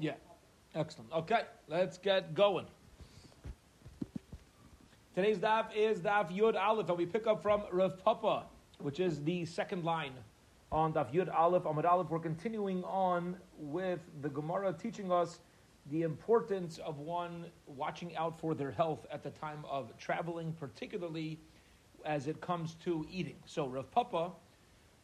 Yeah, excellent. Okay, let's get going. Today's daf is daf Yud Aleph, and we pick up from Rav Papa, which is the second line on daf Yud Aleph. Amud Aleph, we're continuing on with the Gemara teaching us the importance of one watching out for their health at the time of traveling, particularly as it comes to eating. So Rav Papa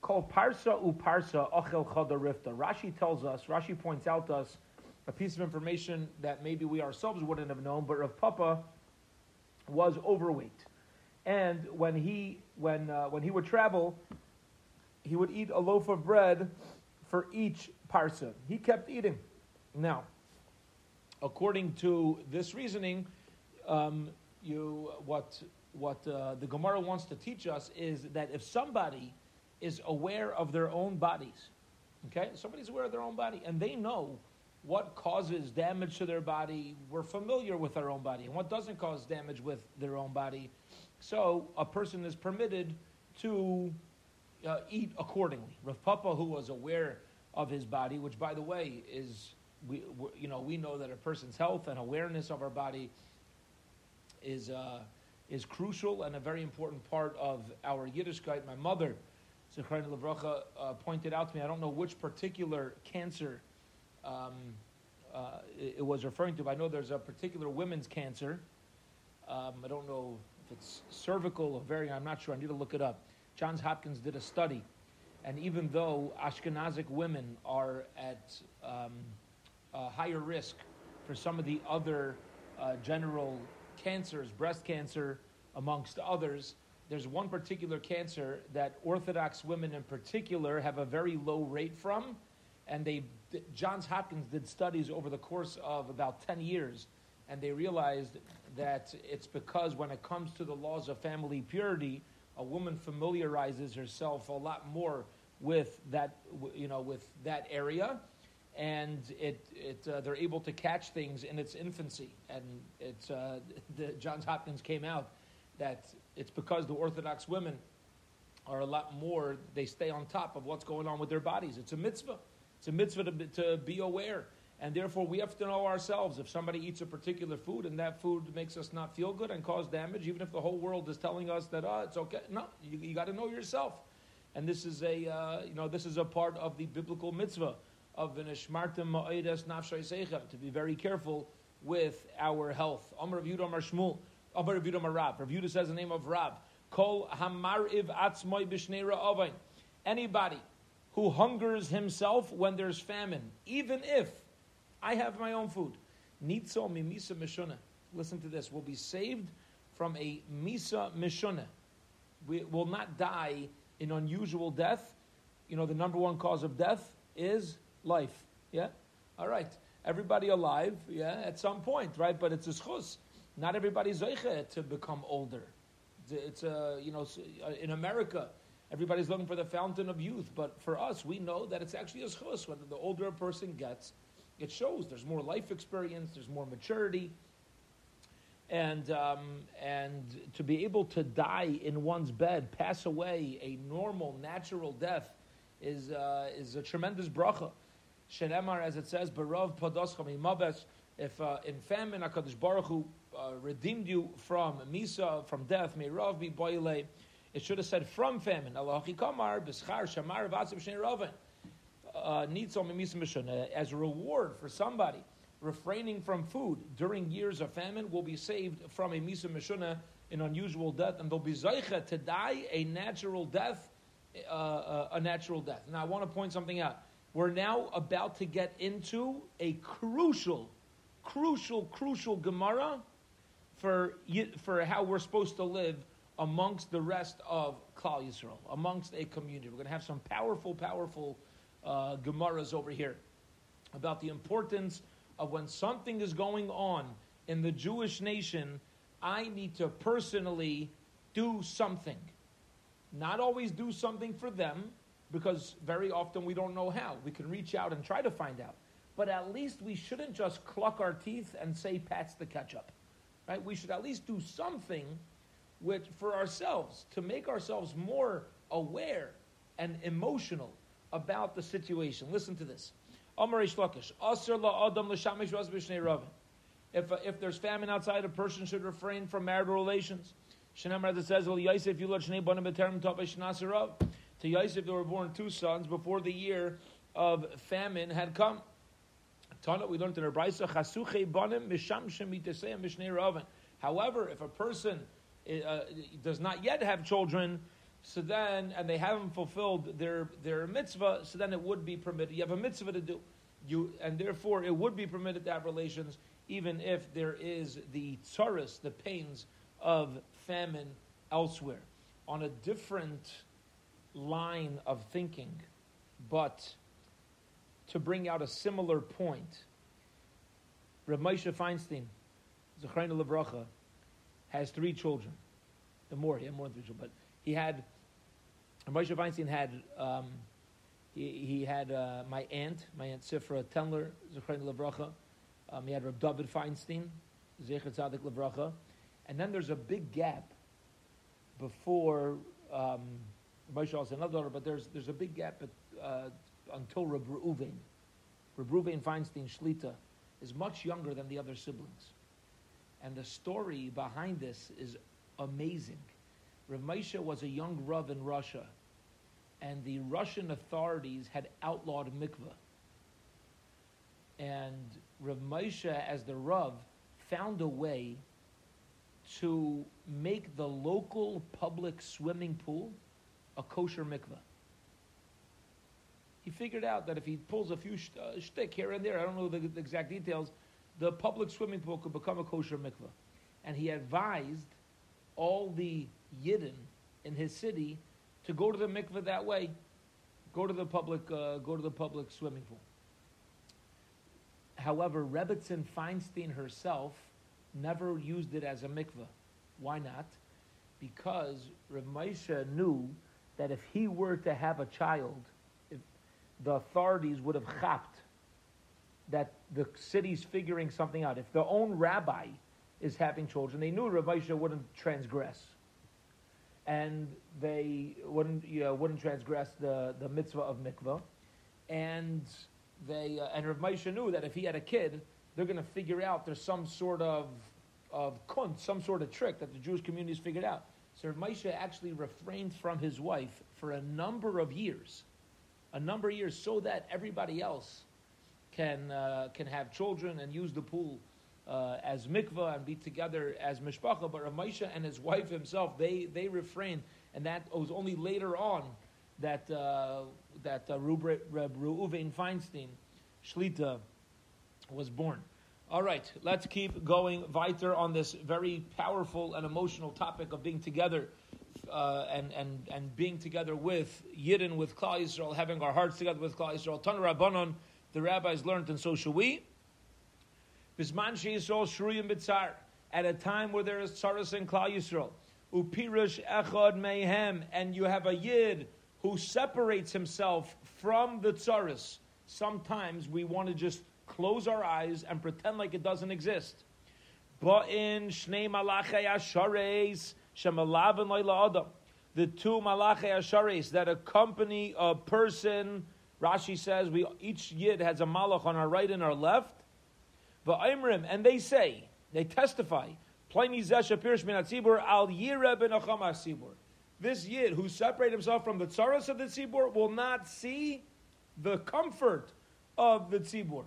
called Parsa u Parsa Ochel Chada Rifta. Rashi tells us, Rashi points out to us a piece of information that maybe we ourselves wouldn't have known, but Rav Papa was overweight. And when he when uh, when he would travel, he would eat a loaf of bread for each parsa. He kept eating. Now, according to this reasoning, um, you what what uh, the Gemara wants to teach us is that if somebody is aware of their own bodies, okay, somebody's aware of their own body, and they know what causes damage to their body. We're familiar with our own body, and what doesn't cause damage with their own body. So a person is permitted to uh, eat accordingly. Rav Papa, who was aware of his body, which by the way is we, you know we know that a person's health and awareness of our body is uh, is crucial and a very important part of our Yiddishkeit. My mother, Zechariah Levracha, uh, pointed out to me. I don't know which particular cancer um, uh, it, was referring to. I know there's a particular women's cancer. Um, I don't know if it's cervical, or ovarian. I'm not sure. I need to look it up. Johns Hopkins did a study, and even though Ashkenazic women are at um, higher risk for some of the other uh, general cancers, breast cancer, amongst others. There's one particular cancer that Orthodox women in particular have a very low rate from, and they Johns Hopkins did studies over the course of about 10 years, and they realized that it's because when it comes to the laws of family purity, a woman familiarizes herself a lot more with that, you know, with that area, and it, it uh, they're able to catch things in its infancy. And it's uh, the Johns Hopkins came out that it's because the Orthodox women are a lot more. They stay on top of what's going on with their bodies. It's a mitzvah. It's a mitzvah to, to be aware. And therefore, we have to know ourselves if somebody eats a particular food and that food makes us not feel good and cause damage, even if the whole world is telling us that oh, it's okay. No, you, you got to know yourself. And this is a uh, you know this is a part of the biblical mitzvah of v'neshmartem ma'ides nafshay to be very careful with our health. Amar Rav Yudah Amar Shmuel, Amar Rav Yudah Rav. Rav Yudah says the name of Rav. Kol hamariv atzmoy b'shnei ra'avain. Anybody who hungers himself when there's famine, even if I have my own food. Nitzo mimisa mishuna. Listen to this. Will be saved from a misa mishuna. We will not die in unusual death. You know, the number one cause of death is life. Yeah? All right. Everybody alive, yeah, at some point, right? But it's a schus. Not everybody's zeiche to become older. It's a, you know, uh, in America, everybody's looking for the fountain of youth. But for us, we know that it's actually a schus. When the older a person gets, it shows there's more life experience, there's more maturity. And, um, and to be able to die in one's bed, pass away a normal, natural death, is, uh, is a tremendous bracha. Shenemar, as it says, Barav Padoscham Imabes, if uh, in famine HaKadosh Baruch Hu uh, redeemed you from Misa, from death, may Rav be boile. It should have said from famine. Alachi Kamar, B'schar, Shamar. Uh, as a reward for somebody refraining from food during years of famine will be saved from a misa mishuna, an unusual death, and they'll be zaycha to die a natural death, uh, uh, a natural death. Now, I want to point something out. We're now about to get into a crucial, crucial, crucial Gemara for, for how we're supposed to live amongst the rest of Klal Yisrael, amongst a community. We're going to have some powerful, powerful uh, Gemaras over here about the importance of when something is going on in the Jewish nation, I need to personally do something. Not always do something for them, because very often we don't know how. We can reach out and try to find out. But at least we shouldn't just cluck our teeth and say, Pat's the ketchup. Right? We should at least do something which, for ourselves to make ourselves more aware and emotional about the situation. Listen to this. If, uh, if there's famine outside, a person should refrain from marital relations. Says. To Yosef, there were born two sons before the year of famine had come. We learned in our brayso, "Chasuche banim mishamshem mitaseyim b'shnei ravin." However, if a person uh, does not yet have children, so then, and they haven't fulfilled their, their mitzvah, so then it would be permitted. You have a mitzvah to do, you, and therefore it would be permitted to have relations, even if there is the tsaris, the pains of famine elsewhere. On a different line of thinking, but to bring out a similar point, Rav Moshe Feinstein, Zechrein Levracha, has three children. The more, he had more than three children, but he had, Moshe Feinstein had, um, he, he, had uh, my aunt, my aunt Sifra Tendler, Zechrein Levracha. Um, he had Rav David Feinstein, Zecher Tzadik Levracha. And then there's a big gap before um, Moshe also another daughter, but there's, there's a big gap at, uh, until Reb Reuven. Reb Reuven Feinstein Shlita is much younger than the other siblings. And the story behind this is amazing. Rav Moshe was a young Rav in Russia, and the Russian authorities had outlawed mikveh. And Rav Moshe, as the Rav, found a way to make the local public swimming pool a kosher mikveh. He figured out that if he pulls a few uh, shtick here and there, I don't know the, the exact details, the public swimming pool could become a kosher mikveh. And he advised all the yidden in his city to go to the mikveh that way, go to the public, uh, go to the public swimming pool. However, Rebbetzin Feinstein herself never used it as a mikveh. Why not? Because Rav Moshe knew that if he were to have a child, the authorities would have chapped that the city's figuring something out. If their own rabbi is having children, they knew Rav Moshe wouldn't transgress. And they wouldn't, you know, wouldn't transgress the, the mitzvah of mikvah. And they uh, and Rav Moshe knew that if he had a kid, they're going to figure out there's some sort of of kunt, some sort of trick that the Jewish community has figured out. So Rav Moshe actually refrained from his wife for a number of years, a number of years, so that everybody else can uh, can have children and use the pool uh, as mikvah and be together as mishpacha. But Rav Moshe and his wife himself, they they refrained, and that was only later on that uh, that uh, Reuven Feinstein Shlita was born. All right, let's keep going weiter on this very powerful and emotional topic of being together uh, and, and, and being together with Yidden, with Klal Yisrael, having our hearts together with Klal Yisrael. Tan Rabbanon, the rabbis learned, and so should we. Bisman Yisrael Shruyim Bitzar, at a time where there is Tsaras and Klal Yisrael. Upirush Echad Mehem, and you have a Yid who separates himself from the Tsaras. Sometimes we want to just close our eyes and pretend like it doesn't exist. Ba'in shnei malachei ashares shemalavan loyla adam. The two malachei ashares that accompany a person. Rashi says we each yid has a malach on our right and our left. Va'imrim and they say they testify. Pliny zesha pirish al yireh ben acham This yid who separated himself from the tsaras of the tzibur will not see the comfort of the tzibur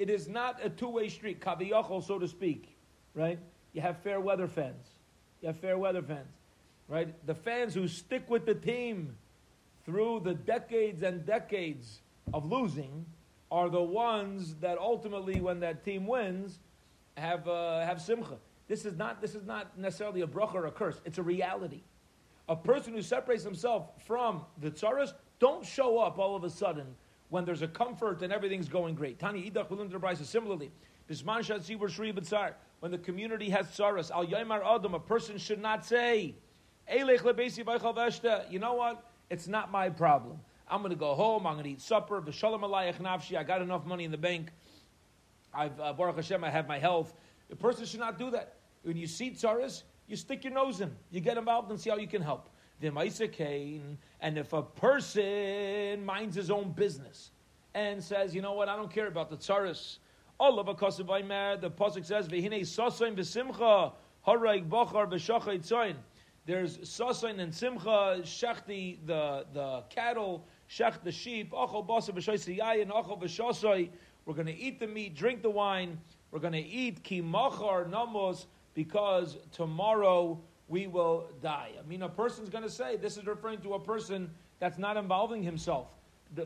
it is not a two-way street, kaviyachol, so to speak, right? You have fair weather fans. You have fair weather fans, right? The fans who stick with the team through the decades and decades of losing are the ones that ultimately, when that team wins, have uh, have simcha. This is not this is not necessarily a bracha or a curse. It's a reality. A person who separates himself from the tsaras don't show up all of a sudden when there's a comfort and everything's going great. Tani idach will similarly. Bisman shatzibur shri b'tzar. When the community has tsaras, al yaimar adam, a person should not say, Eilech lebesi You know what? It's not my problem. I'm going to go home. I'm going to eat supper. V'shalom alayach nafshi. I got enough money in the bank. I've uh, Baruch Hashem. I have my health. A person should not do that. When you see tsaras, you stick your nose in. You get involved and see how you can help. And if a person minds his own business and says, you know what, I don't care about the tsaris. All of a the Pasuk says, Vihine sasoin v'simcha, haraig bachar v'shachay tzoin. There's sasoin and simcha, shechti the, the cattle, shech the sheep, achol basa v'shoy siyayin, achol v'shosoi. We're going to eat the meat, drink the wine. We're going to eat kimachar namos because tomorrow we will die. I mean, a person's going to say this is referring to a person that's not involving himself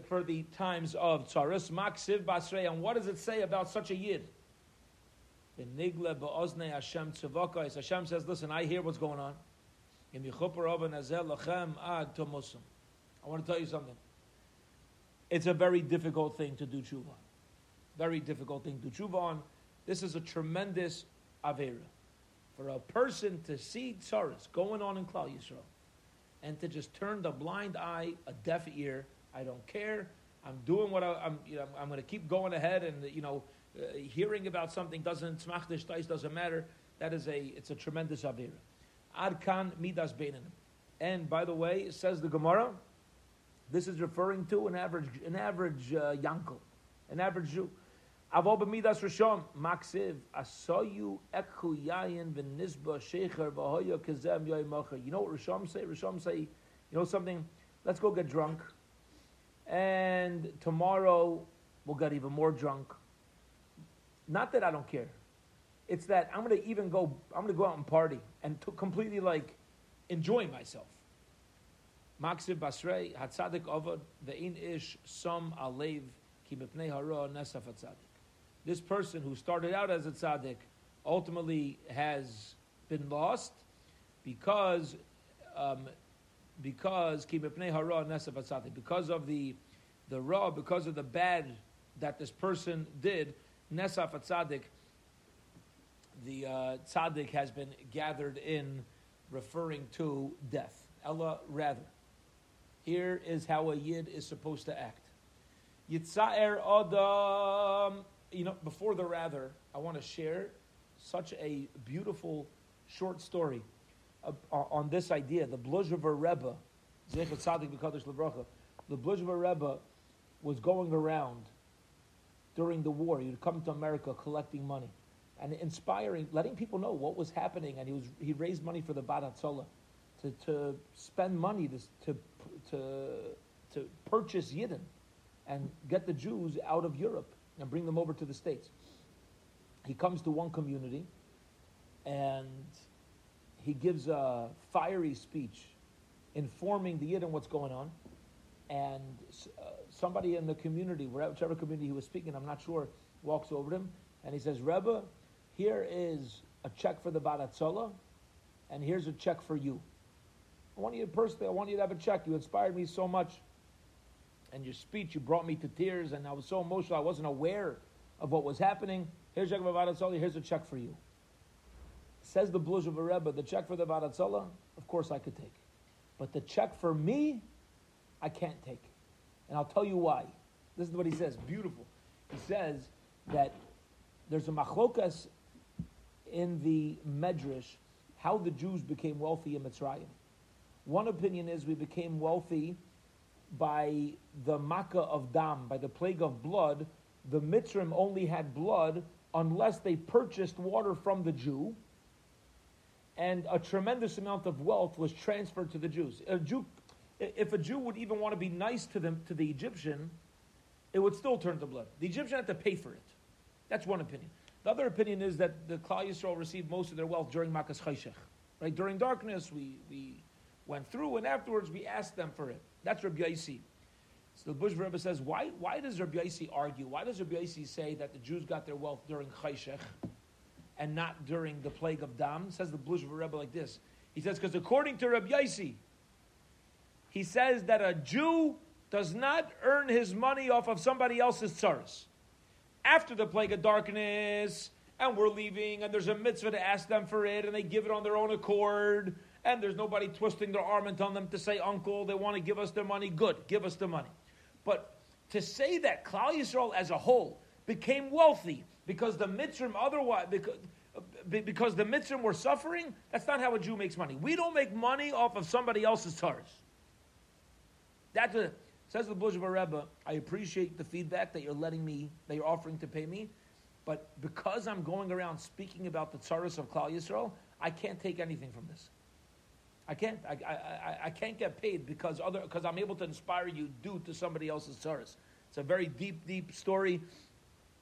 for the times of tsaris maksiv basrei. And what does it say about such a yid? Hashem Hashem says, "Listen, I hear what's going on." I want to tell you something. It's a very difficult thing to do tshuva. Very difficult thing to tshuva on. This is a tremendous avera for a person to see tsaris going on in Klal Yisrael and to just turn the blind eye, a deaf ear. I don't care. I'm doing what I, am You know, I'm going to keep going ahead, and you know, uh, hearing about something doesn't smachdish doesn't matter. That is a it's a tremendous avira. Adkan midas beinanim. And by the way, says the Gemara, this is referring to an average an average uh, yankel, an average Jew. Avo b'midas rishon maksiv asoyu ekhu yayin v'nizba shecher v'hoya kezem yoy mocher. You know what Rishon say? Rishon say, you know something? Let's go get drunk, and tomorrow we'll get even more drunk. Not that I don't care. It's that I'm going to even go. I'm going to go out and party and to completely like enjoy myself. Maksiv basrei hatzadik avad ve'in ish som alev ki mipnei hara nesaf this person who started out as a tzaddik ultimately has been lost because um, because because of the the ra because of the bad that this person did nesaf tzaddik the uh, tzaddik has been gathered in referring to death Ella rather here is how a yid is supposed to act Yitza'er Adam you know, before the rather, I want to share such a beautiful short story uh, on this idea. The Bluzhever Rebbe, Zechat Tzadik B'Kadosh Levracha, the Bluzhever Rebbe was going around during the war. He would come to America collecting money and inspiring, letting people know what was happening. And he was he raised money for the Vaad Hatzalah to, to spend money to, to, to, to purchase Yidden and get the Jews out of Europe and bring them over to the States. He comes to one community and he gives a fiery speech informing the Yid on what's going on. And uh, somebody in the community, whichever community he was speaking, I'm not sure, walks over to him and he says, Rebbe, here is a check for the Vaad Hatzalah, and here's a check for you. I want you to personally, I want you to have a check. You inspired me so much and your speech, you brought me to tears, and I was so emotional, I wasn't aware of what was happening. Here's check for Vaad Hatzalah, here's a check for you. Says the Bluzhever Rebbe, the check for the Vaad Hatzalah, of course I could take. But the check for me, I can't take. And I'll tell you why. This is what he says, beautiful. He says that there's a machlokas in the Medrash how the Jews became wealthy in Mitzrayim. One opinion is we became wealthy by the makkah of dam, by the plague of blood, the Mitzrim only had blood unless they purchased water from the Jew, and a tremendous amount of wealth was transferred to the Jews. A Jew, if a Jew would even want to be nice to them to the Egyptian, it would still turn to blood. The Egyptian had to pay for it. That's one opinion. The other opinion is that the Klal Yisrael received most of their wealth during Makkah's Chayshech. Right? During darkness, we, we went through, and afterwards we asked them for it. That's Rabbi Yaisi. So the Bush Rebbe says, why, why does Rabbi Yaisi argue? Why does Rabbi Yaisi say that the Jews got their wealth during Chayshech and not during the plague of Dam? Says the Bush Rebbe like this. He says, because according to Rabbi Yaisi, he says that a Jew does not earn his money off of somebody else's tsaras. After the plague of darkness, and we're leaving, and there's a mitzvah to ask them for it, and they give it on their own accord, and there's nobody twisting their arm and telling them to say, Uncle, they want to give us their money. Good, give us the money. But to say that Klal Yisrael as a whole became wealthy because the mitzvah otherwise, because, because the Mitzrim were suffering, that's not how a Jew makes money. We don't make money off of somebody else's tars. That's a, Says the Bluzhever Rebbe, I appreciate the feedback that you're letting me, that you're offering to pay me, but because I'm going around speaking about the tsaras of Klal Yisrael, I can't take anything from this. I can't. I, I, I can't get paid because other because I'm able to inspire you due to somebody else's tsaras. It's a very deep, deep story,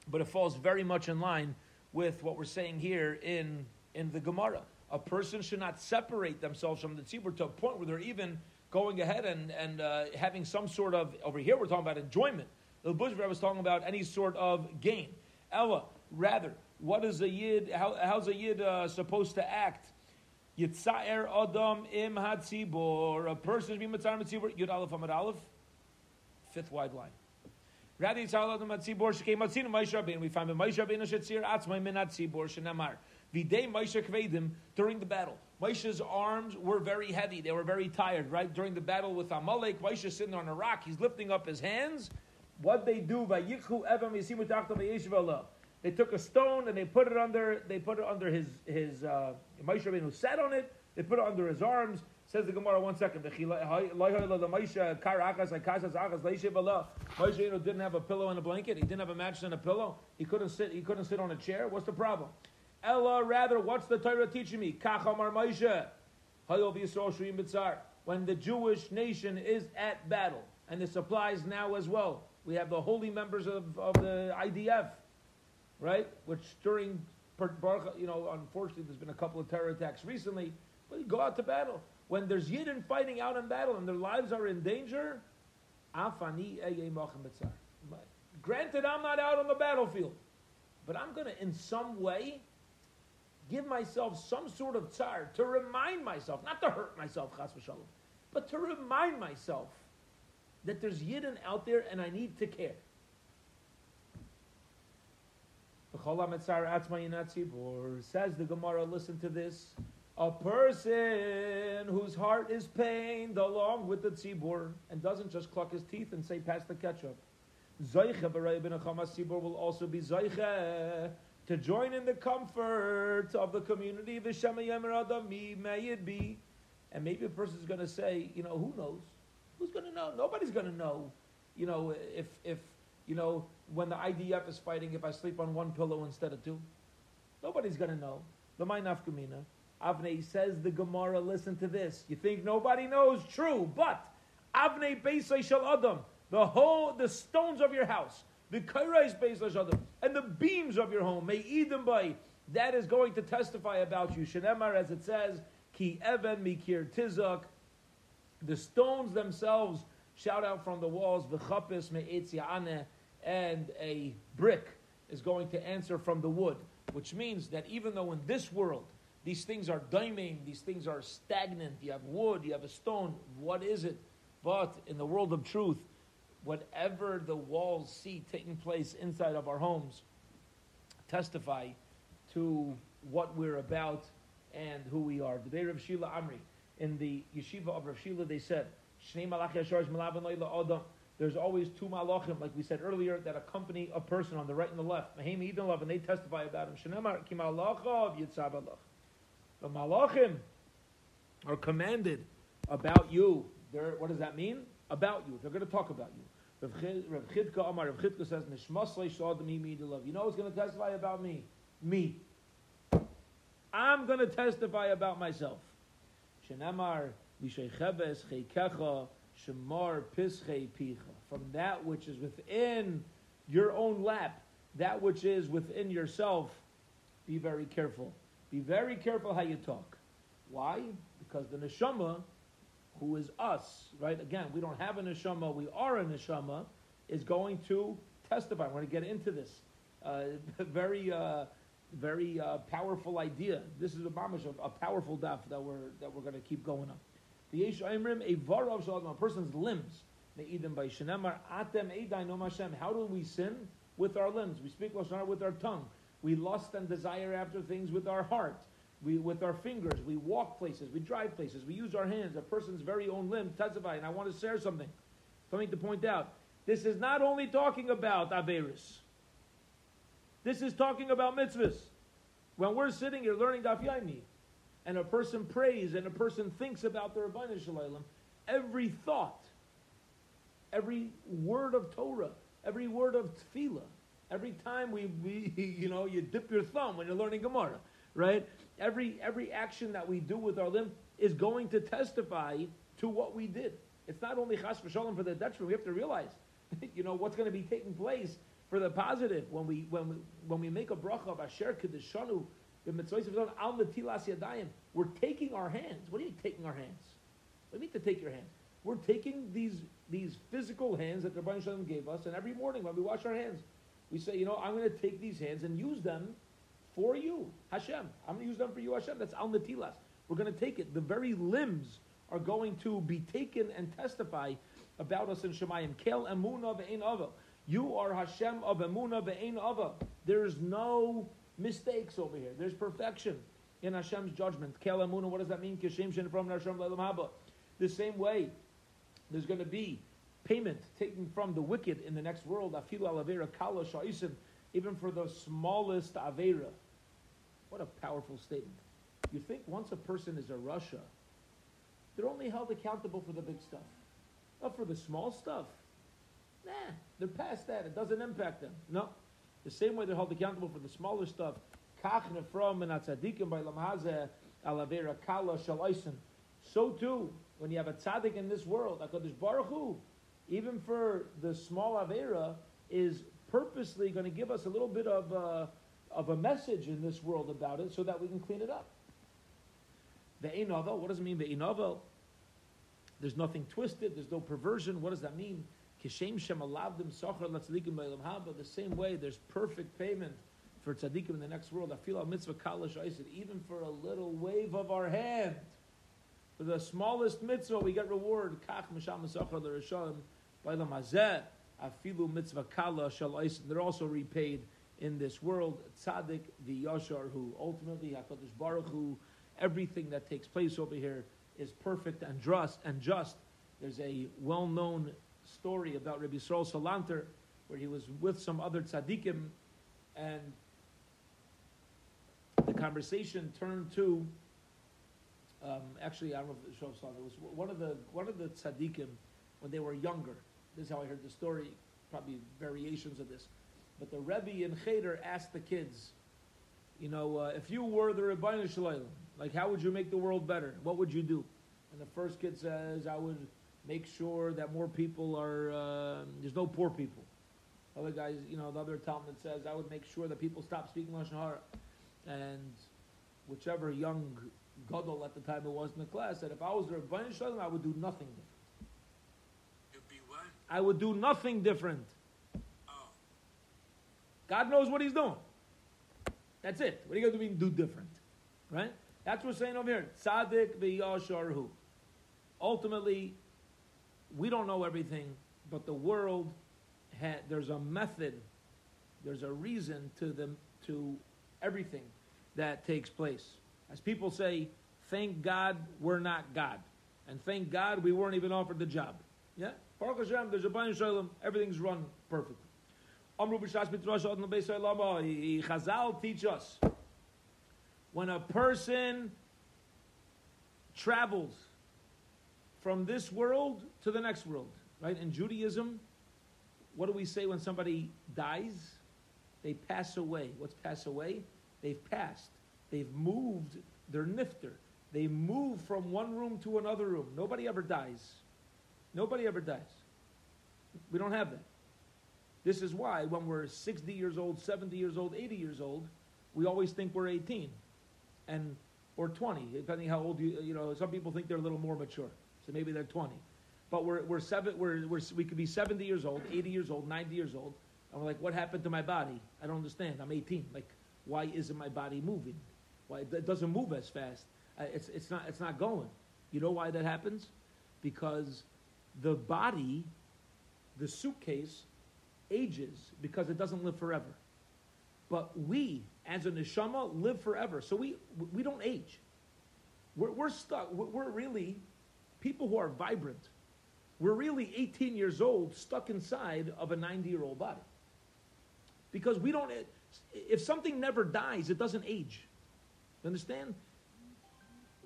but it falls very much in line with what we're saying here in in the Gemara. A person should not separate themselves from the tzibur to a point where they're even going ahead and and uh, having some sort of over here we're talking about enjoyment. The Bush was talking about any sort of gain. Ella, rather, what is a yid? How, how's a yid uh, supposed to act? Yitzaer Adam im hatzibor. A person is being mitzvah mitzvah. Yud Aleph Amad Aleph. Fifth wide line. Rather Yitzaer Adam hatzibor. Shekei matzinu Moshe Rabbeinu. We find in Moshe Rabbeinu shetzir atzmai min hatzibor shenamar. Videi Moshe kvedim during the battle. Moshe's arms were very heavy. They were very tired, right? During the battle with Amalek, Moshe sitting on a rock. He's lifting up his hands. What they do, Vayichu Evam Yisimu Tachta They took a stone and they put it under. They put it under his his. Uh, Moshe Rabbeinu sat on it. They put it under his arms. Says the Gemara. One second. Moshe didn't have a pillow and a blanket. He didn't have a mattress and a pillow. He couldn't sit. He couldn't sit on a chair. What's the problem? Ella, rather, what's the Torah teaching me? Kachamar Moshe. When the Jewish nation is at battle, and this applies now as well. We have the holy members of, of the IDF right? Which during, you know, unfortunately, there's been a couple of terror attacks recently. But you go out to battle when there's Yidden fighting out in battle and their lives are in danger. Granted, I'm not out on the battlefield, but I'm going to, in some way, give myself some sort of tsar to remind myself, not to hurt myself, chas v'shalom, but to remind myself that there's Yidden out there and I need to care. Says the Gemara, listen to this. A person whose heart is pained along with the tzibur and doesn't just cluck his teeth and say, pass the ketchup. Zoiche will also be zoiche to join in the comfort of the community. May it be. And maybe a person is going to say, you know, who knows? Who's going to know? Nobody's going to know. You know, if if you know, when the IDF is fighting, if I sleep on one pillow instead of two? Nobody's going to know. The nafkamina. Avnei says the Gemara, listen to this. You think nobody knows? True, but Avnei Beisai Shal Adam, the whole, the stones of your house, the Kairais Beisai Adam, and the beams of your home, may Edom by, that is going to testify about you. Shenemar, as it says, Ki Even Mikir Tizak, the stones themselves shout out from the walls, V'chapis Me'etz Ya'aneh, and a brick is going to answer from the wood, which means that even though in this world these things are daiming, these things are stagnant, you have wood, you have a stone, what is it? But in the world of truth, whatever the walls see taking place inside of our homes testify to what we're about and who we are. The day of Shila Amri, in the yeshiva of Rav Shila, they said, there's always two malachim, like we said earlier, that accompany a person on the right and the left. And they testify about him. The malachim are commanded about you. They're, what does that mean? About you. They're going to talk about you. Rav Chidka Amar, Rav Chidka says, You know who's going to testify about me? Me. I'm going to testify about myself. Shenamar, Mishay Cheves, Cheikecha, Shemar Pische Picha. From that which is within your own lap, that which is within yourself, be very careful. Be very careful how you talk. Why? Because the neshama, who is us, right? Again, we don't have a neshama, we are a neshama, is going to testify. We're going to get into this. Uh, very, uh, very uh, powerful idea. This is a mamash, a, powerful daf that we're that we're going to keep going on. The Yesh Aimrim, a varav shalom, a person's limbs. By Shenemar, atem eidai nom Hashem. How do we sin? With our limbs. We speak Lashon with our tongue. We lust and desire after things with our heart. We, with our fingers, we walk places, we drive places, we use our hands. A person's very own limbs testify. And I want to share something, something to point out. This is not only talking about Averis. This is talking about mitzvahs. When we're sitting here learning Daf Yomi, and a person prays and a person thinks about the Rabbanah Shalom, every thought, every word of Torah, every word of tefillah, every time we, we you know, you dip your thumb when you're learning Gemara, right? Every every action that we do with our limb is going to testify to what we did. It's not only chas v'shalom for the detriment. We have to realize, you know, what's going to be taking place for the positive when we when we when we make a bracha of asher kedeshanu al netilas yadayim. We're taking our hands. What do you mean taking our hands? You mean to take your hands? We're taking these these physical hands that the Rebbeinu Shalom gave us, and every morning when we wash our hands, we say, you know, I'm going to take these hands and use them for you, Hashem. I'm going to use them for you, Hashem. That's al netilas. We're going to take it. The very limbs are going to be taken and testify about us in Shemayim. Kel emuna ve'ein ava. You are Hashem of emuna ve'ein ava. There's no mistakes over here. There's perfection in Hashem's judgment. Kel emuna, what does that mean? Kishem shen from Hashem. The same way, there's going to be payment taken from the wicked in the next world. Afilu alavera kala sha'isim. Even for the smallest avera. What a powerful statement. You think once a person is a rasha, they're only held accountable for the big stuff. Not for the small stuff. Nah, they're past that. It doesn't impact them. No. The same way they're held accountable for the smaller stuff. Kachne from and by lamhaze alavera kala shalaisen. So too, when you have a tzaddik in this world, HaKadosh Baruch Hu, even for the small avera, is purposely going to give us a little bit of a, of a message in this world about it so that we can clean it up. Ve'inovel, what does it mean ve'inovel? There's nothing twisted, there's no perversion. What does that mean? Kishem shem alavdim socher latzadikim haba. The same way, there's perfect payment for tzaddikim in the next world. I feel a mitzvah kalash said, even for a little wave of our hand. For the smallest mitzvah, we get reward. Kach misham Afilu mitzvah kala shal They're also repaid in this world. Tzaddik the yashar who ultimately Hakadosh Baruch Hu everything that takes place over here is perfect and just. And just. There's a well-known story about Rabbi Yisrael Salanter, where he was with some other tzaddikim, and the conversation turned to. Um, actually, I don't know if it was one of the one of the tzaddikim when they were younger. This is how I heard the story. Probably variations of this, but the Rebbe in Cheder asked the kids, you know, uh, if you were the Rebbeinu Shalom, like, how would you make the world better? What would you do? And the first kid says, I would make sure that more people are, uh, there's no poor people. Other guys, you know, the other talmid says, I would make sure that people stop speaking Lashon Hara. And whichever young gadol at the time it was in the class said, if I was the Rebbeinu Shalom, I would do nothing different. You'd be what? I would do nothing different. God knows what he's doing. That's it. What are you going to do Do different? Right? That's what we're saying over here. Tzaddik v'yasharhu. Ultimately, we don't know everything, but the world, ha- there's a method, there's a reason to the, to everything that takes place. As people say, thank God we're not God. And thank God we weren't even offered the job. Yeah? Baruch Hashem, there's a Bayan Shalom, everything's run perfectly. Chazal teach us when a person travels from this world to the next world, right? In Judaism, what do we say when somebody dies? They pass away. What's pass away? They've passed. They've moved their nifter. They move from one room to another room. Nobody ever dies. Nobody ever dies. We don't have that. This is why when we're 60 years old, 70 years old, 80 years old, we always think we're 18 and or 20, depending how old you, you know, some people think they're a little more mature. So maybe they're 20. But we're, we're seven, we're, we're, we could be 70 years old, 80 years old, 90 years old. And we're like, what happened to my body? I don't understand. I'm 18. Like, why isn't my body moving? Why it doesn't move as fast? It's, it's, not, it's not going. You know why that happens? Because the body, the suitcase, ages because it doesn't live forever. But we, as a neshama, live forever. So we, we don't age. We're, we're stuck. We're really people who are vibrant. We're really 18 years old, stuck inside of a 90 year old body. Because we don't, if something never dies, it doesn't age. You understand?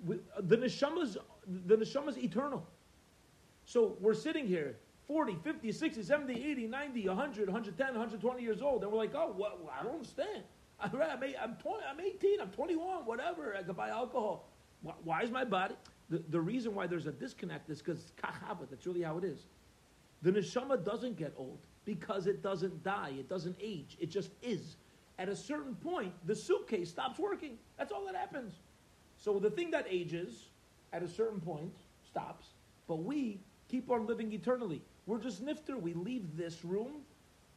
The neshama's, the neshama's eternal. So we're sitting here 40, 50, 60, 70, 80, 90, 100, 110, 120 years old. And we're like, oh, well, I don't understand. I'm, I'm, I'm, 20, I'm 18, I'm 21, whatever. I can buy alcohol. Why, why is my body? The, the reason why there's a disconnect is because kachava, that's really how it is. The neshama doesn't get old because it doesn't die, it doesn't age, it just is. At a certain point, the suitcase stops working. That's all that happens. So the thing that ages at a certain point stops, but we keep on living eternally. We're just nifter. We leave this room.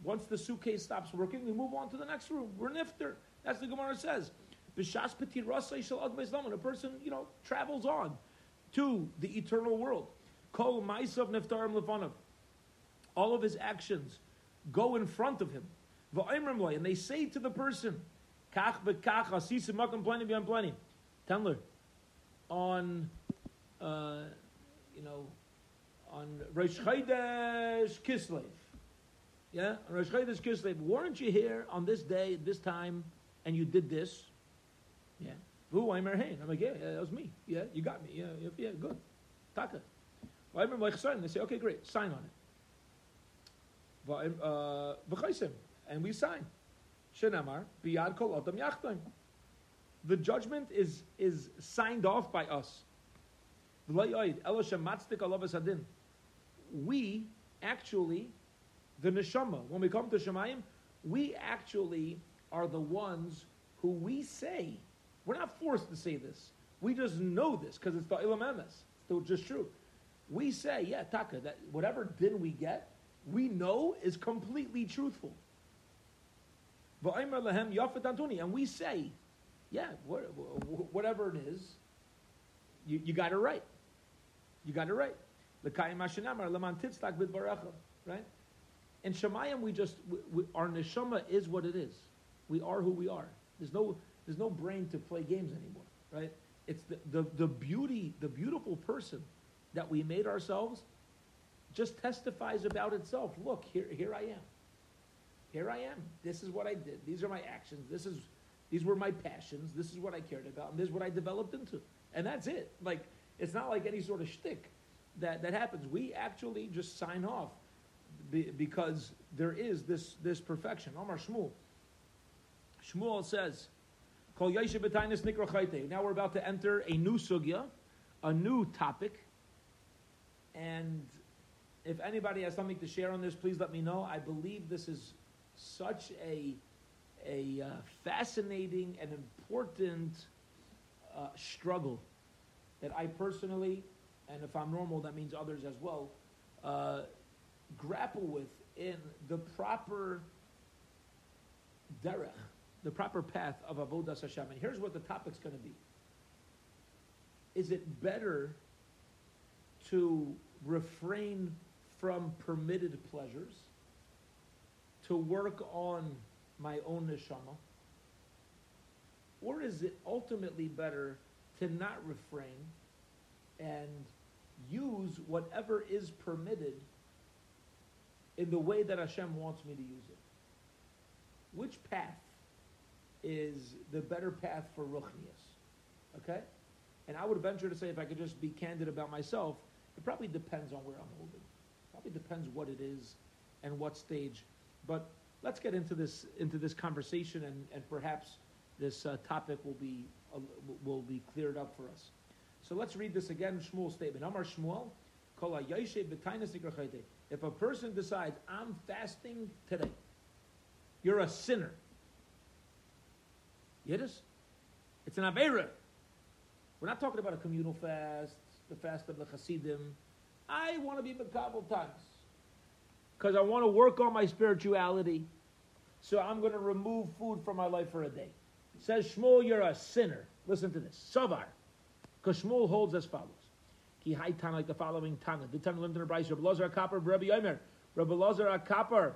Once the suitcase stops working, we move on to the next room. We're nifter. That's the Gemara says. B'shas When a person, you know, travels on to the eternal world. Kol ma'isav neftarim lefanav. All of his actions go in front of him. And they say to the person, Kach b'kach asisim makam plenty b'yam plenty. Tendler, on, uh, you know, on Rosh Chodesh Kislev. Yeah, on Rosh Chodesh Kislev. Weren't you here on this day, this time, and you did this? Yeah. Who I'm hey. I'm like, yeah, yeah, that was me. Yeah, you got me. Yeah, yeah, good. Taka. They say, okay, great, sign on it. Uh, and we sign. Shenamar biyad kol otam yachtaim. The judgment is is signed off by us we actually, the neshama, when we come to Shemayim, we actually are the ones who we say, we're not forced to say this. We just know this because it's the Ilam Emes. It's just true. We say, yeah, Taka, that whatever din we get, we know is completely truthful. And we say, yeah, whatever it is, you, you got it right. You got it right. L'kayim Hashanamar, Leman Titztak Bidbarecha, right? In Shemayim, we just, we, we, our neshama is what it is. We are who we are. There's no, there's no brain to play games anymore, right? It's the, the, the beauty, the beautiful person that we made ourselves just testifies about itself. Look, here, here I am. Here I am. This is what I did. These are my actions. This is, these were my passions. This is what I cared about. And this is what I developed into. And that's it. Like, it's not like any sort of shtick that, that happens. We actually just sign off be, because there is this, this perfection. Omar Shmuel. Shmuel says, Now we're about to enter a new sugya, a new topic. And if anybody has something to share on this, please let me know. I believe this is such a, a uh, fascinating and important uh, struggle that I personally, and if I'm normal, that means others as well, uh, grapple with in the proper derech, the proper path of avodas Hashem. And here's what the topic's going to be: Is it better to refrain from permitted pleasures, to work on my own neshama, or is it ultimately better? to not refrain and use whatever is permitted in the way that Hashem wants me to use it. Which path is the better path for Ruchnius? Okay? And I would venture to say, if I could just be candid about myself, it probably depends on where I'm holding. Probably depends what it is and what stage. But let's get into this into this conversation, and, and perhaps this uh, topic will be will be cleared up for us. So let's read this again, Shmuel's statement. Amar Shmuel, if a person decides, I'm fasting today, you're a sinner. Yiddish? It's an Avera. We're not talking about a communal fast, the fast of the Hasidim. I want to be Makabal times because I want to work on my spirituality. So I'm going to remove food from my life for a day. Says Shmuel, you're a sinner. Listen to this. Savar. Because Shmuel holds as follows. Ki hai tan like the following Tana. The Tana learned in the brayso. Rabbi Lazar Kapar, Rabbi Yomer. Rabbi Lazar Kapar,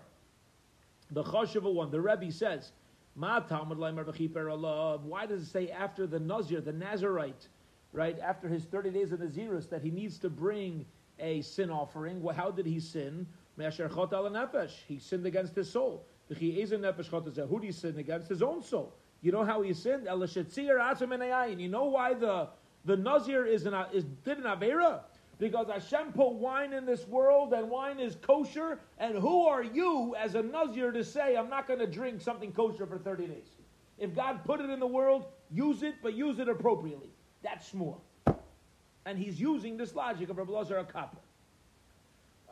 the Chosheva one, the Rebbe says, Ma Talmud Leimer V'chiper Allah. Why does it say after the Nazir, the Nazarite, right, after his 30 days of Nazirus, that he needs to bring a sin offering? Well, how did he sin? He sinned against his soul. Who did he sin against? His own soul. You know how he sinned? And you know why the, the Nazir is, an, is did an Avera? Because Hashem put wine in this world and wine is kosher, and who are you as a Nazir to say, I'm not going to drink something kosher for 30 days? If God put it in the world, use it, but use it appropriately. That's Shmuel. And he's using this logic of Rabbi Lazar Akapa.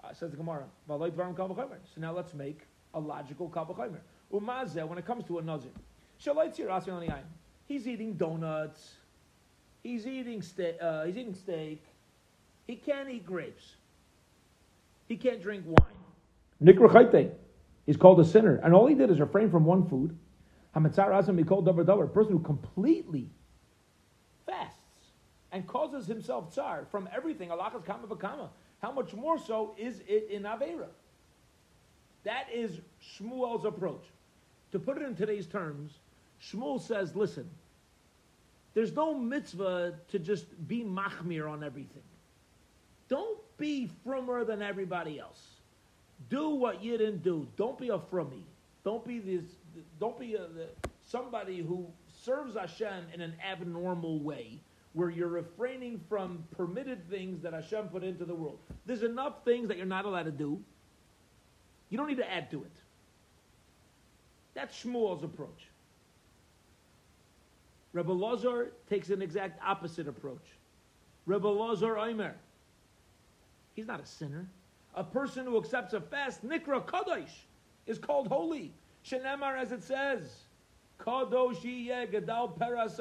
Uh, says the Gemara. So now let's make a logical Kabbalah Umazeh, when it comes to a Nazir. He's eating donuts. He's eating, ste- uh, he's eating steak. He can't eat grapes. He can't drink wine. Nikra He's called a sinner. And all he did is refrain from one food. Hamatzar Azam be called Dabar Dabar. A person who completely fasts and causes himself tsar from everything. Allah is kama v'kama. How much more so is it in Avera? That is Shmuel's approach. To put it in today's terms, Shmuel says, listen, there's no mitzvah to just be machmir on everything. Don't be frummer than everybody else. Do what you didn't do. Don't be a frummy. Don't be this. Don't be a, somebody who serves Hashem in an abnormal way, where you're refraining from permitted things that Hashem put into the world. There's enough things that you're not allowed to do. You don't need to add to it. That's Shmuel's approach. Rebbe Lazar takes an exact opposite approach. Rebbe Lazar Omer. He's not a sinner. A person who accepts a fast, Nikra Kadosh, is called holy. Shenemar, as it says, Kadosh Gadal Peras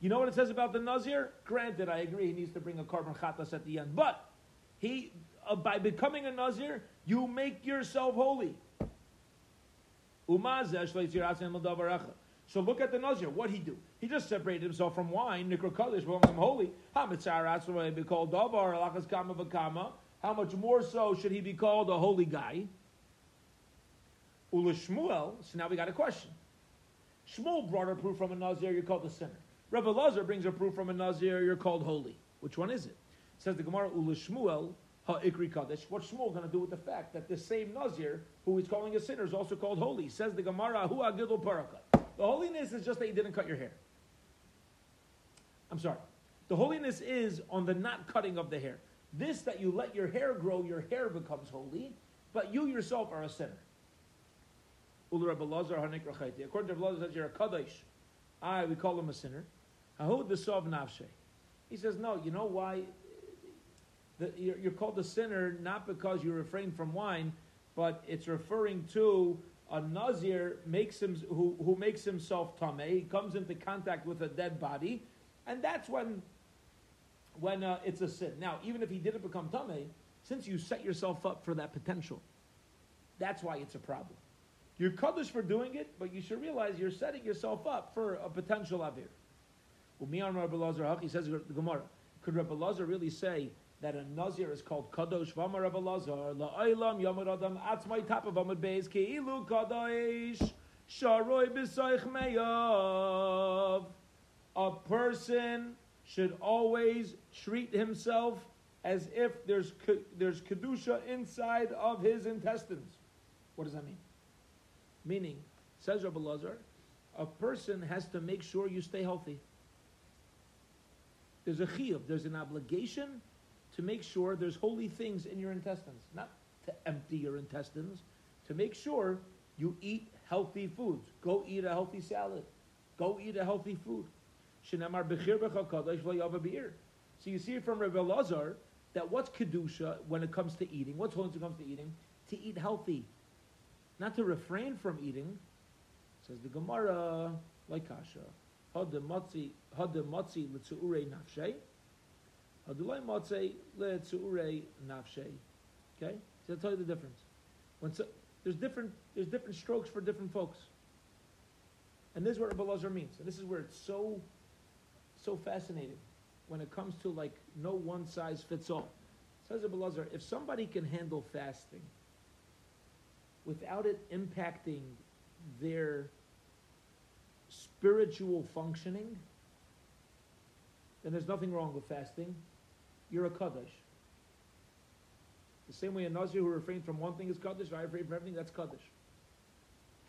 You know what it says about the Nazir? Granted, I agree he needs to bring a korban chatas at the end, but he, uh, by becoming a Nazir, you make yourself holy. So look at the Nazir. What he do? He just separated himself from wine. Nikra Kaddish belongs him holy. How be called Kama? How much more so should he be called a holy guy? Ula Shmuel. So now we got a question. Shmuel brought a proof from a Nazir. You're called a sinner. Rebbe Lazar brings a proof from a Nazir. You're called holy. Which one is it? Says the Gemara Ula Shmuel ha'ikri kaddish. What's Shmuel going to do with the fact that the same Nazir, who he's calling a sinner, is also called holy? Says the Gemara, hu agidul parakat. The holiness is just that you didn't cut your hair. I'm sorry. The holiness is on the not cutting of the hair. This that you let your hair grow, your hair becomes holy, but you yourself are a sinner. According to Rabbi says you're a kaddish. I, we call him a sinner. He says, no, you know why the, you're, you're, called a sinner not because you refrain from wine, but it's referring to a nazir makes him who, who makes himself tameh. He comes into contact with a dead body, and that's when when uh, it's a sin. Now, even if he didn't become tameh, since you set yourself up for that potential, that's why it's a problem. You're kaddish for doing it, but you should realize you're setting yourself up for a potential avir. On Rabbi Lazar he says the Gemara. Could Rabbi Lazar really say that a Nazir is called Kadosh Vamar Rabbi Lazar, La'olam Yomad Adam Atzmai Tap of Amad Beis Keilu Kadosh Sharoi B'Soich Meyav. A person should always treat himself as if there's, there's Kedusha inside of his intestines. What does that mean? Meaning, says Rabbi Lazar, a person has to make sure you stay healthy. There's a chiyuv, there's an obligation to make sure there's holy things in your intestines, not to empty your intestines, to make sure you eat healthy foods. Go eat a healthy salad. Go eat a healthy food. So you see from Rabbi Lazar that what's kedusha when it comes to eating? What's holy when it comes to eating? To eat healthy, not to refrain from eating. Says the Gemara, like Kasha. Le'tzu'urei nafshei. Okay, so I'll tell you the difference. When so, there's different there's different strokes for different folks, and this is what Rabbi means. And this is where it's so so fascinating when it comes to like no one size fits all. Says Rabbi if somebody can handle fasting without it impacting their spiritual functioning, then there's nothing wrong with fasting you're a Kaddish. The same way a Nazir who refrains from one thing is Kaddish, I refrain from everything, that's Kaddish.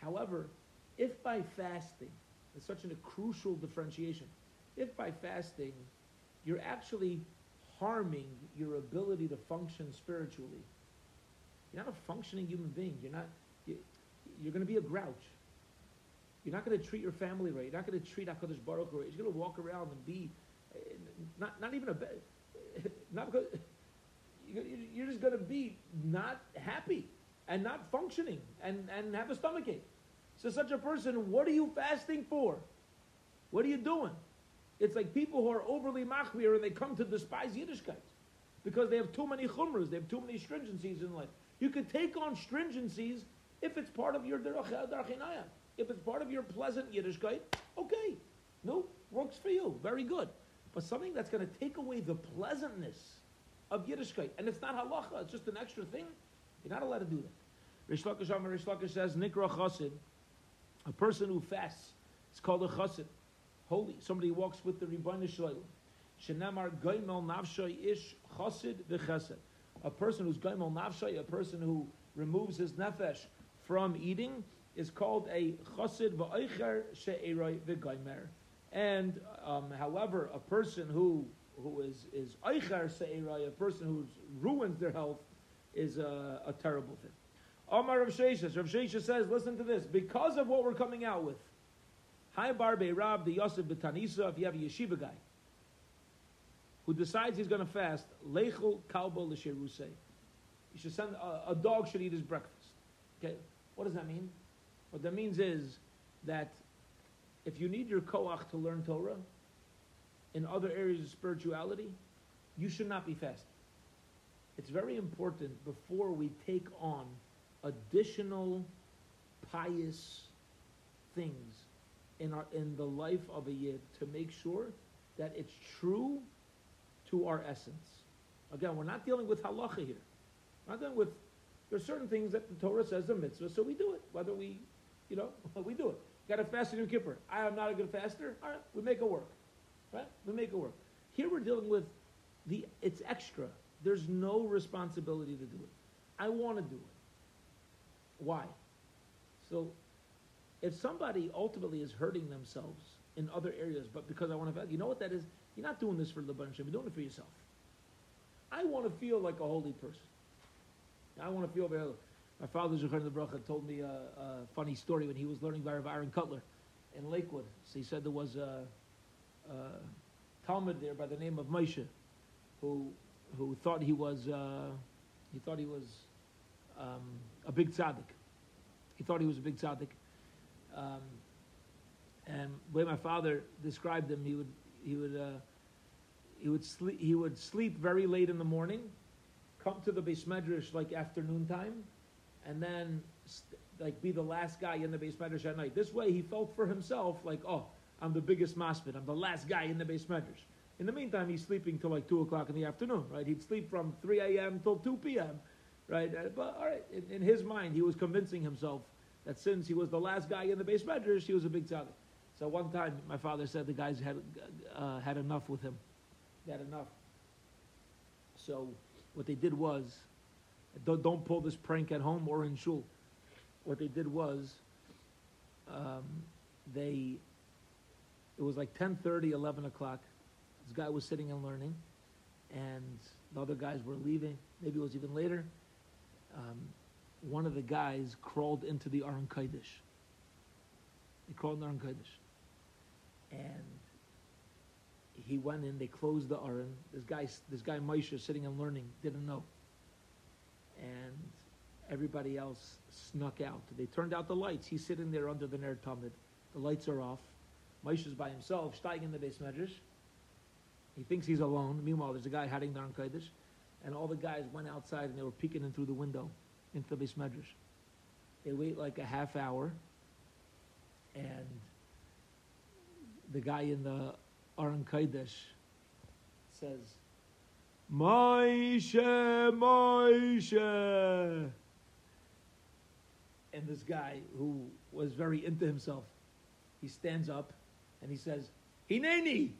However, if by fasting, it's such a crucial differentiation, if by fasting you're actually harming your ability to function spiritually. You're not a functioning human being. You're not. You, you're going to be a grouch. You're not going to treat your family right. You're not going to treat Hakadosh Baruch Hu right. You're going to walk around and be uh, not not even a not because you're just going to be not happy and not functioning and and have a stomach ache. So such a person, what are you fasting for? What are you doing? It's like people who are overly machmir and they come to despise Yiddishkeit because they have too many chumras, they have too many stringencies in life. You could take on stringencies if it's part of your darchinayim. If it's part of your pleasant Yiddishkeit, okay, no, works for you, very good. But something that's going to take away the pleasantness of Yiddishkeit, and it's not halacha, it's just an extra thing, you're not allowed to do that. Reish Lakish Amar Reish Lakish says, Nikra Chassid, a person who fasts, is called a Chassid, holy, somebody walks with the Rebbeinu Shalom. Shenamar Goimel Navshay Ish Chassid V'Chesed. A person who's Goimel Navshay, a person who removes his nefesh from eating, is called a Chassid V'Oicher She'eroi V'Goimer. And um, however, a person who who is is Oicher She'eroi, a person who ruins their health, is a, a terrible thing. Omar Rav Sheshes, Rav Sheshes says, listen to this, because of what we're coming out with, Hi Barbe Rab, the Yosef Betanisa, if you have a yeshiva guy who decides he's going to fast, Lechel Kalbo L'Sheruse. You should send, a, a dog should eat his breakfast. Okay, what does that mean? What that means is that if you need your koach to learn Torah in other areas of spirituality, you should not be fasting. It's very important before we take on additional pious things in our in the life of a yid to make sure that it's true to our essence. Again, we're not dealing with halacha here. We're not dealing with there's certain things that the Torah says are mitzvah, so we do it. Whether we, you know, we do it. Got to fast in Yom Kippur. I am not a good faster. All right, we make it work. Right? We make it work. Here we're dealing with the it's extra. There's no responsibility to do it. I want to do it. Why? So, if somebody ultimately is hurting themselves in other areas, but because I want to, you know what that is? You're not doing this for the bunch. You're doing it for yourself. I want to feel like a holy person. I want to feel very. My father, Zechar the Bracha, told me a, a, funny story when he was learning by Rav Aaron Kotler in Lakewood. So he said there was a, a talmid there by the name of Moshe, who who thought he was uh, he thought he was um, a big tzaddik. He thought he was a big tzaddik. Um, and the way my father described him, he would he would uh, he would sleep he would sleep very late in the morning, come to the beis medrash like afternoon time, and then like be the last guy in the beis medrash at night. This way, he felt for himself like, oh, I'm the biggest masmid. I'm the last guy in the beis medrash. In the meantime, he's sleeping till like two o'clock in the afternoon, right? He'd sleep from 3 a.m. till 2 p.m right? Uh, but all right, in, in, his mind, he was convincing himself that since he was the last guy in the beis medrash, he was a big tzaddik. So one time, my father said the guys had uh, had enough with him. They had enough. So what they did was, don't, don't pull this prank at home or in shul. What they did was, um, they, it was like 10.30, 11 o'clock. This guy was sitting and learning, and the other guys were leaving. Maybe it was even later um, one of the guys crawled into the Aron Kodesh. He crawled in the Aron Kodesh. And he went in, they closed the Aron. This guy, this guy Moshe, sitting and learning, didn't know. And everybody else snuck out. They turned out the lights. He's sitting there under the Ner Tamid. The lights are off. Moshe's by himself, steiging in the beis medrash. He thinks he's alone. Meanwhile, there's a guy hiding the Aron Kodesh and all the guys went outside and they were peeking in through the window into the beis medrash. They wait like a half hour, and the guy in the Aron Kodesh says, Moshe, Moshe. And this guy, who was very into himself, he stands up and he says, Hineni.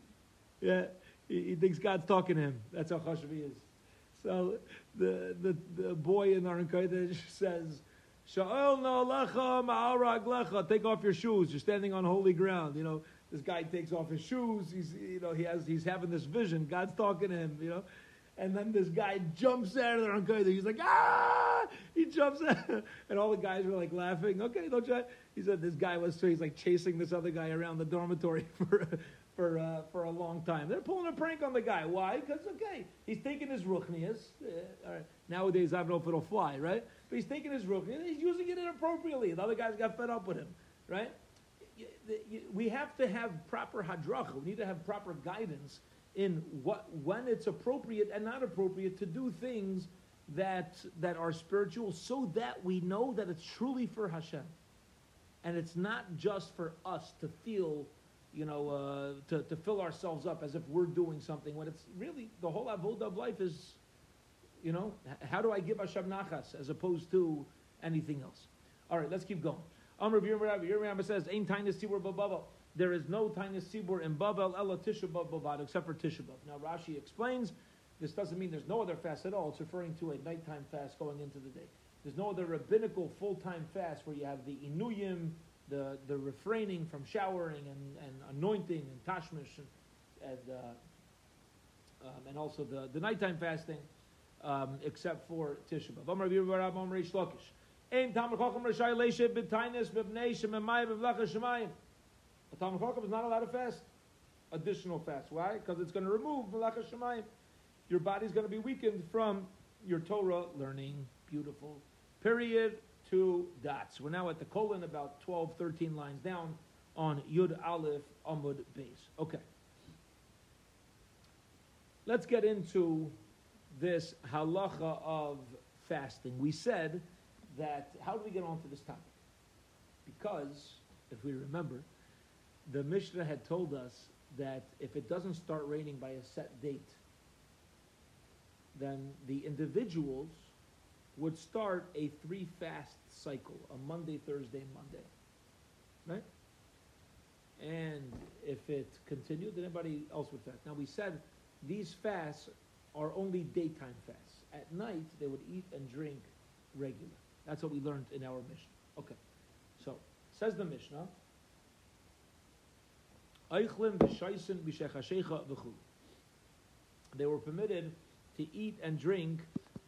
Yeah, he, he thinks God's talking to him. That's how chashuv he is. So the, the, the boy in Aron Kodesh says, Sha'ol no lecha ma'arag lecha. Take off your shoes. You're standing on holy ground. You know, this guy takes off his shoes. He's, you know, he has, he's having this vision. God's talking to him, you know. And then this guy jumps out of there on Kodesh. He's like, ah! He jumps out. And all the guys were like laughing. Okay, don't try. He said this guy was, so he's like chasing this other guy around the dormitory for, for, uh, for a long time. They're pulling a prank on the guy. Why? Because, okay, he's taking his ruchnias. Uh, all right. Nowadays, I don't know if it'll fly, right? But he's taking his ruchnias and he's using it inappropriately. The other guys got fed up with him, right? We have to have proper hadracha. We need to have proper guidance in what when it's appropriate and not appropriate to do things that that are spiritual, so that we know that it's truly for Hashem, and it's not just for us to feel, you know, uh, to to fill ourselves up as if we're doing something. When it's really the whole avodah of life is, you know, how do I give Hashem nachas as opposed to anything else? All right, let's keep going. Amr Rabbi says, "Ain tainis tibur bababa." There is no tainis Sibur in Babel ella Tisha B'avad except for Tisha B'av. Now Rashi explains this doesn't mean there's no other fast at all. It's referring to a nighttime fast going into the day. There's no other rabbinical full-time fast where you have the inuyim, the, the refraining from showering and, and anointing and tashmish and, and, uh, um, and also the, the nighttime fasting, um, except for Tisha. A Talmid Chacham is not allowed to fast. Additional fast. Why? Because it's going to remove B'Vlacha Shemayim. Your body's going to be weakened from your Torah learning. Beautiful. Period. Two dots. We're now at the colon, about 12, 13 lines down on Yud Aleph Amud Beis. Okay. Let's get into this halacha of fasting. We said that how do we get onto this topic? Because, if we remember, the Mishnah had told us that if it doesn't start raining by a set date, then the individuals would start a three fast cycle, a Monday, Thursday, Monday. Right? And if it continued, then anybody else would fast. Now we said these fasts are only daytime fasts. At night, they would eat and drink regular. That's what we learned in our Mishnah. Okay. So, says the Mishnah, they were permitted to eat and drink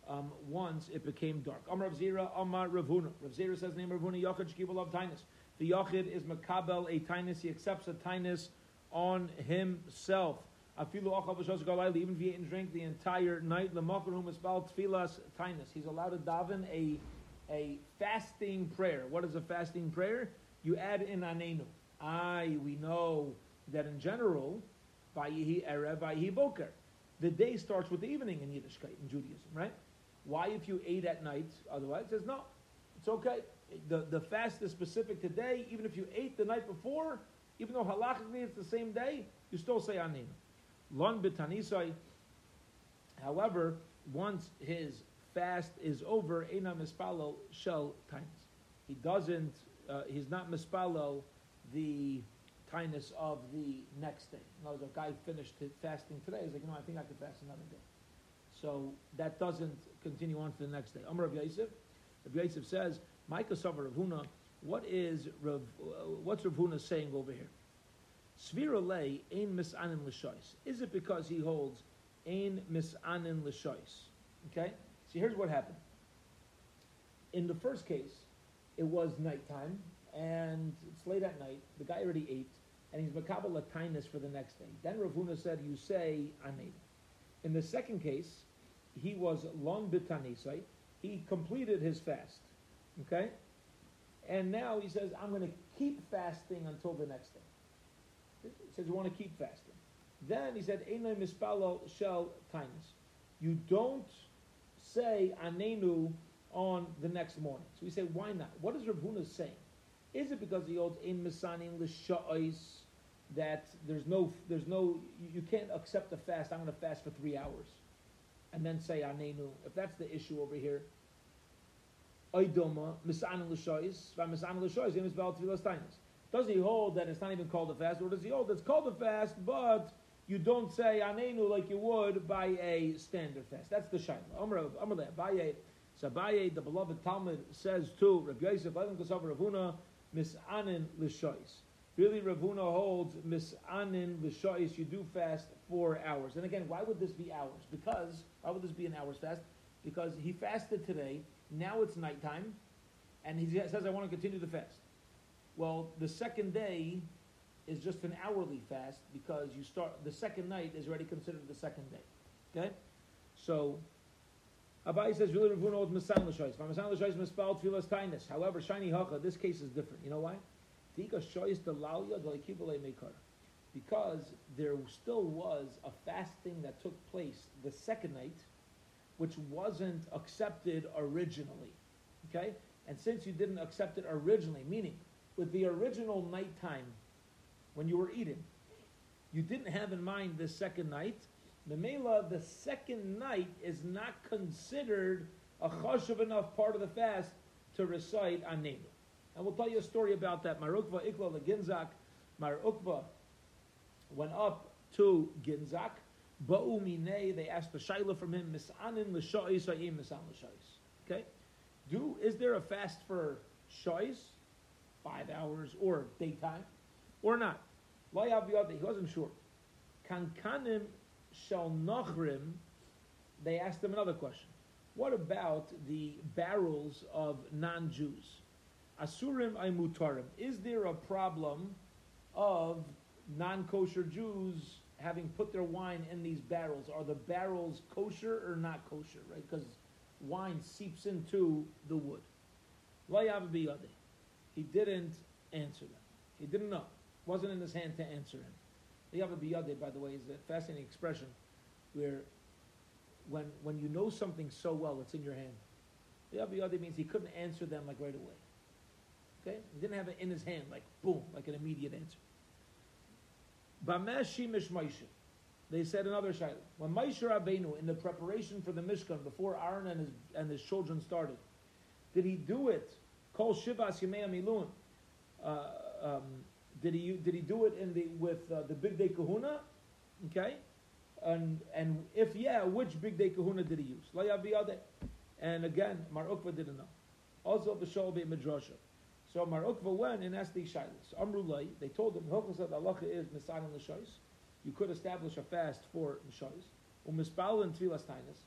um, once it became dark. Rav Zira, Amar. Rav Zira says name Rav Huna, Yachid Shkibul of Tainus. The Yachid is Makabel a Tainus, he accepts a Tainus on himself. Afilu Achav even if he ate and drank the entire night, Lamacharum Isbal Tfilas Tainus. He's allowed to daven a a fasting prayer. What is a fasting prayer? You add in anenu. I, we know that in general, Vayihi Erev, Vayihi Boker. The day starts with the evening in Yiddishkeit, in Judaism, right? Why if you ate at night? Otherwise, it says no, it's okay. The, the fast is specific today. Even if you ate the night before, even though halachically it's the same day, you still say anenu. Lon bitanisai. However, once his fast is over, Eina Mispalo Shel times. He doesn't, uh, he's not Mispalo the Tainus of the next day. In other words, a guy finished fasting today, he's like, you know, I think I could fast another day. So that doesn't continue on to the next day. Amr Rav Yosef, Rav Yosef says, Micah Savar Rav what is Rav, uh, what's Rav Huna saying over here? Svira ein misanin l'shois. Is it because he holds ein misanin l'shois? Okay? See, here's what happened. In the first case, it was nighttime, and it's late at night. The guy already ate, and he's makabel latinus for the next day. Then Rav Huna said, "You say made." In the second case, he was long bitanisai. He completed his fast. Okay, and now he says, "I'm going to keep fasting until the next day." He says, "You want to keep fasting." Then he said, "Einay mispalo shel tinus." You don't say anenu on the next morning. So we say, why not? What is Rav saying? Is it because he holds in Misanin l'sha'is that there's no, there's no, you, can't accept a fast. I'm going to fast for three hours, and then say anenu. If that's the issue over here, oidoma misanin l'sha'is, misanin l'sha'is, him is Doesn't he hold that it's not even called a fast, or does he hold that it's called a fast, but you don't say anenu like you would by a standard fast. That's the shaila. Amr Amr Abaye, Sabaye, the beloved talmid says to Rabbi Yosef, Rav Huna, Misanin l'shois. Really, Rav Huna holds misanin l'shois. You do fast four hours. And again, why would this be hours? Because why would this be an hours fast? Because he fasted today. Now it's nighttime, and he says, "I want to continue the fast." Well, the second day is just an hourly fast because you start the second night is already considered the second day. Okay, so Abaye says really Rav Huna holds misan l'shois. Misan l'shois mispal tefillas tainis. However, shiny hacha. This case is different. You know why? Because there still was a fasting that took place the second night, which wasn't accepted originally. Okay? And since you didn't accept it originally, meaning with the original nighttime when you were eating, you didn't have in mind this second night, the Mela, the second night is not considered a chashuv enough part of the fast to recite anenu. And we'll tell you a story about that. Mar Ukva Ikla Ginzak. Mar Ukva went up to Ginzak. Ba'u Minei, they asked the Shaila from him, Misanin l'shois ha'im misan l'shois. Okay? Do, is there a fast for shois, five hours, or daytime, or not? He wasn't sure. Kankanim shall nachrim, they asked him another question. What about the barrels of non-Jews? Asurim Aimutarim. Is there a problem of non kosher Jews having put their wine in these barrels? Are the barrels kosher or not kosher, right? Because wine seeps into the wood. He didn't answer them. He didn't know. It wasn't in his hand to answer him. Liyavabiyade, by the way, is a fascinating expression where when, when you know something so well, it's in your hand. Liyavabiyade means he couldn't answer them like right away. Okay? He didn't have it in his hand, like boom, like an immediate answer. Bamesh Shemish Moshe. They said another shayla. When Moshe Rabbeinu, in the preparation for the Mishkan, before Aaron and his, and his children started, did he do it? Kol Shivas Yemei Miluim. Uh, um, Did he did he do it in the with uh, the day Kehuna? Okay, and and if yeah, which bigdei Kehuna did he use? And again, Mar Ukva didn't know. Also, B'Shol Be Midrasha. So Mar Ukva went and asked these shilas. Amrulay, they told him, Hilchas Allah is Nisan and L'shois. You could establish a fast for L'shois. Or Mispal and Tfilas Tainas.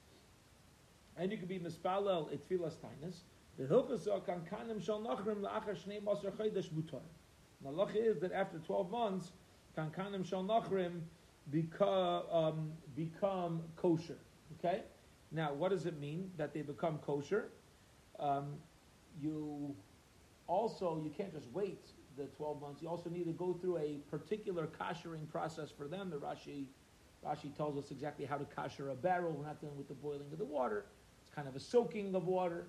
And you could be Mispalel et Tfilas Tainas. The Hilchas kan kanim shal nachrim la'achar shnei masar chaydash butar. The Allah is that after 12 months, kan kanim shal nachrim become, um, become kosher. Okay? Now, what does it mean that they become kosher? Um, you also, you can't just wait the 12 months. You also need to go through a particular koshering process for them. The Rashi, Rashi tells us exactly how to kosher a barrel. We're not dealing with the boiling of the water. It's kind of a soaking of water.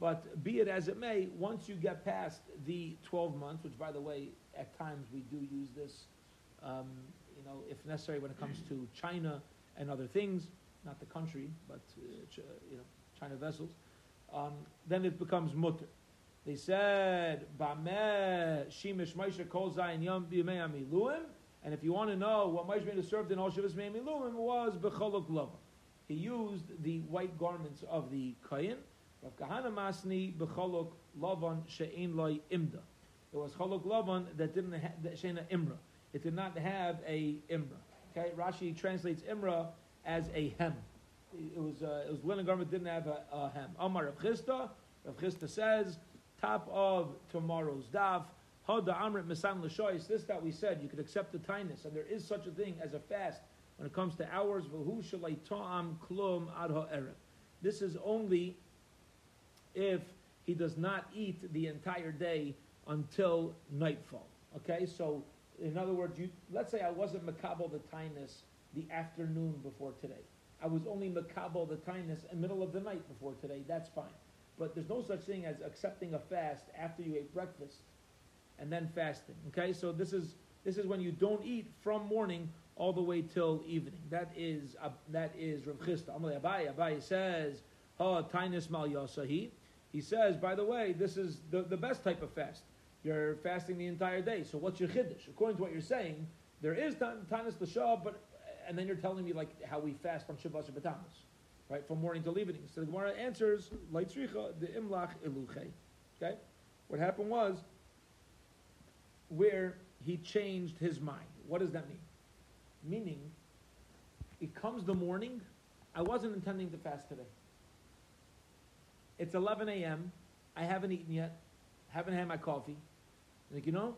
But be it as it may, once you get past the 12 months, which by the way, at times we do use this, um, you know, if necessary when it comes to China and other things, not the country, but, uh, you know, China vessels, um, then it becomes mutter. They said, Bameh Shemish Moshe Kol Zayin Yom Amiluim. And if you want to know what Moshe Rabbeinu served in all Shivas Amiluim was B'Cholok Lava. He used the white garments of the Kayin. Rav Kahana Masni B'Cholok Lavan She'en Loi Imda. It was Cholok Lavan that didn't have She'ena Imra. It did not have a Imra. Okay, Rashi translates Imra as a hem. It was uh, it was linen garment didn't have a, a hem. Amar Rav Chisda. Rav Chisda says top of tomorrow's daf. Hada amrit misan l'shois. This that we said, you could accept the tinus, and there is such a thing as a fast when it comes to hours. V'hu shalai ta'am klum ad. This is only if he does not eat the entire day until nightfall. Okay, so in other words, you let's say I wasn't makabel the tinus the afternoon before today. I was only makabel the tinus in the middle of the night before today. That's fine. But there's no such thing as accepting a fast after you ate breakfast and then fasting. Okay, so this is this is when you don't eat from morning all the way till evening. That is uh, that is Rav Chisda. Amalei Abaye. Abaye says, "Oh, tainus mal yasahi." He says, by the way, this is the, the best type of fast. You're fasting the entire day. So what's your chiddush? According to what you're saying, there is tainus l'shah, but and then you're telling me like how we fast from Shabbat Shabbat right, from morning till evening. So the Gemara answers, Leitzricha, the Imlach Iluche. Okay? What happened was, where he changed his mind. What does that mean? Meaning, it comes the morning, I wasn't intending to fast today. It's 11 a.m., I haven't eaten yet, haven't had my coffee. Like, you know,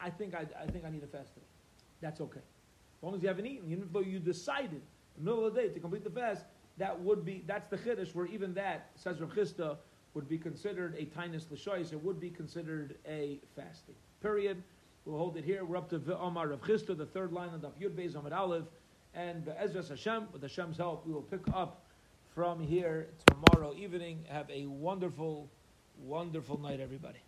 I think I, I think I need to fast today. That's okay. As long as you haven't eaten, even though you decided in the middle of the day to complete the fast, that would be, that's the chiddush where even that, says Rav Chisda, would be considered a tinus l'shoyis, it would be considered a fasting. Period. We'll hold it here. We're up to Omar Rav Chisda, the third line of Daf Yud Beis Amud Aleph, and Ezra Hashem, with Hashem's help, we will pick up from here tomorrow evening. Have a wonderful, wonderful night, everybody.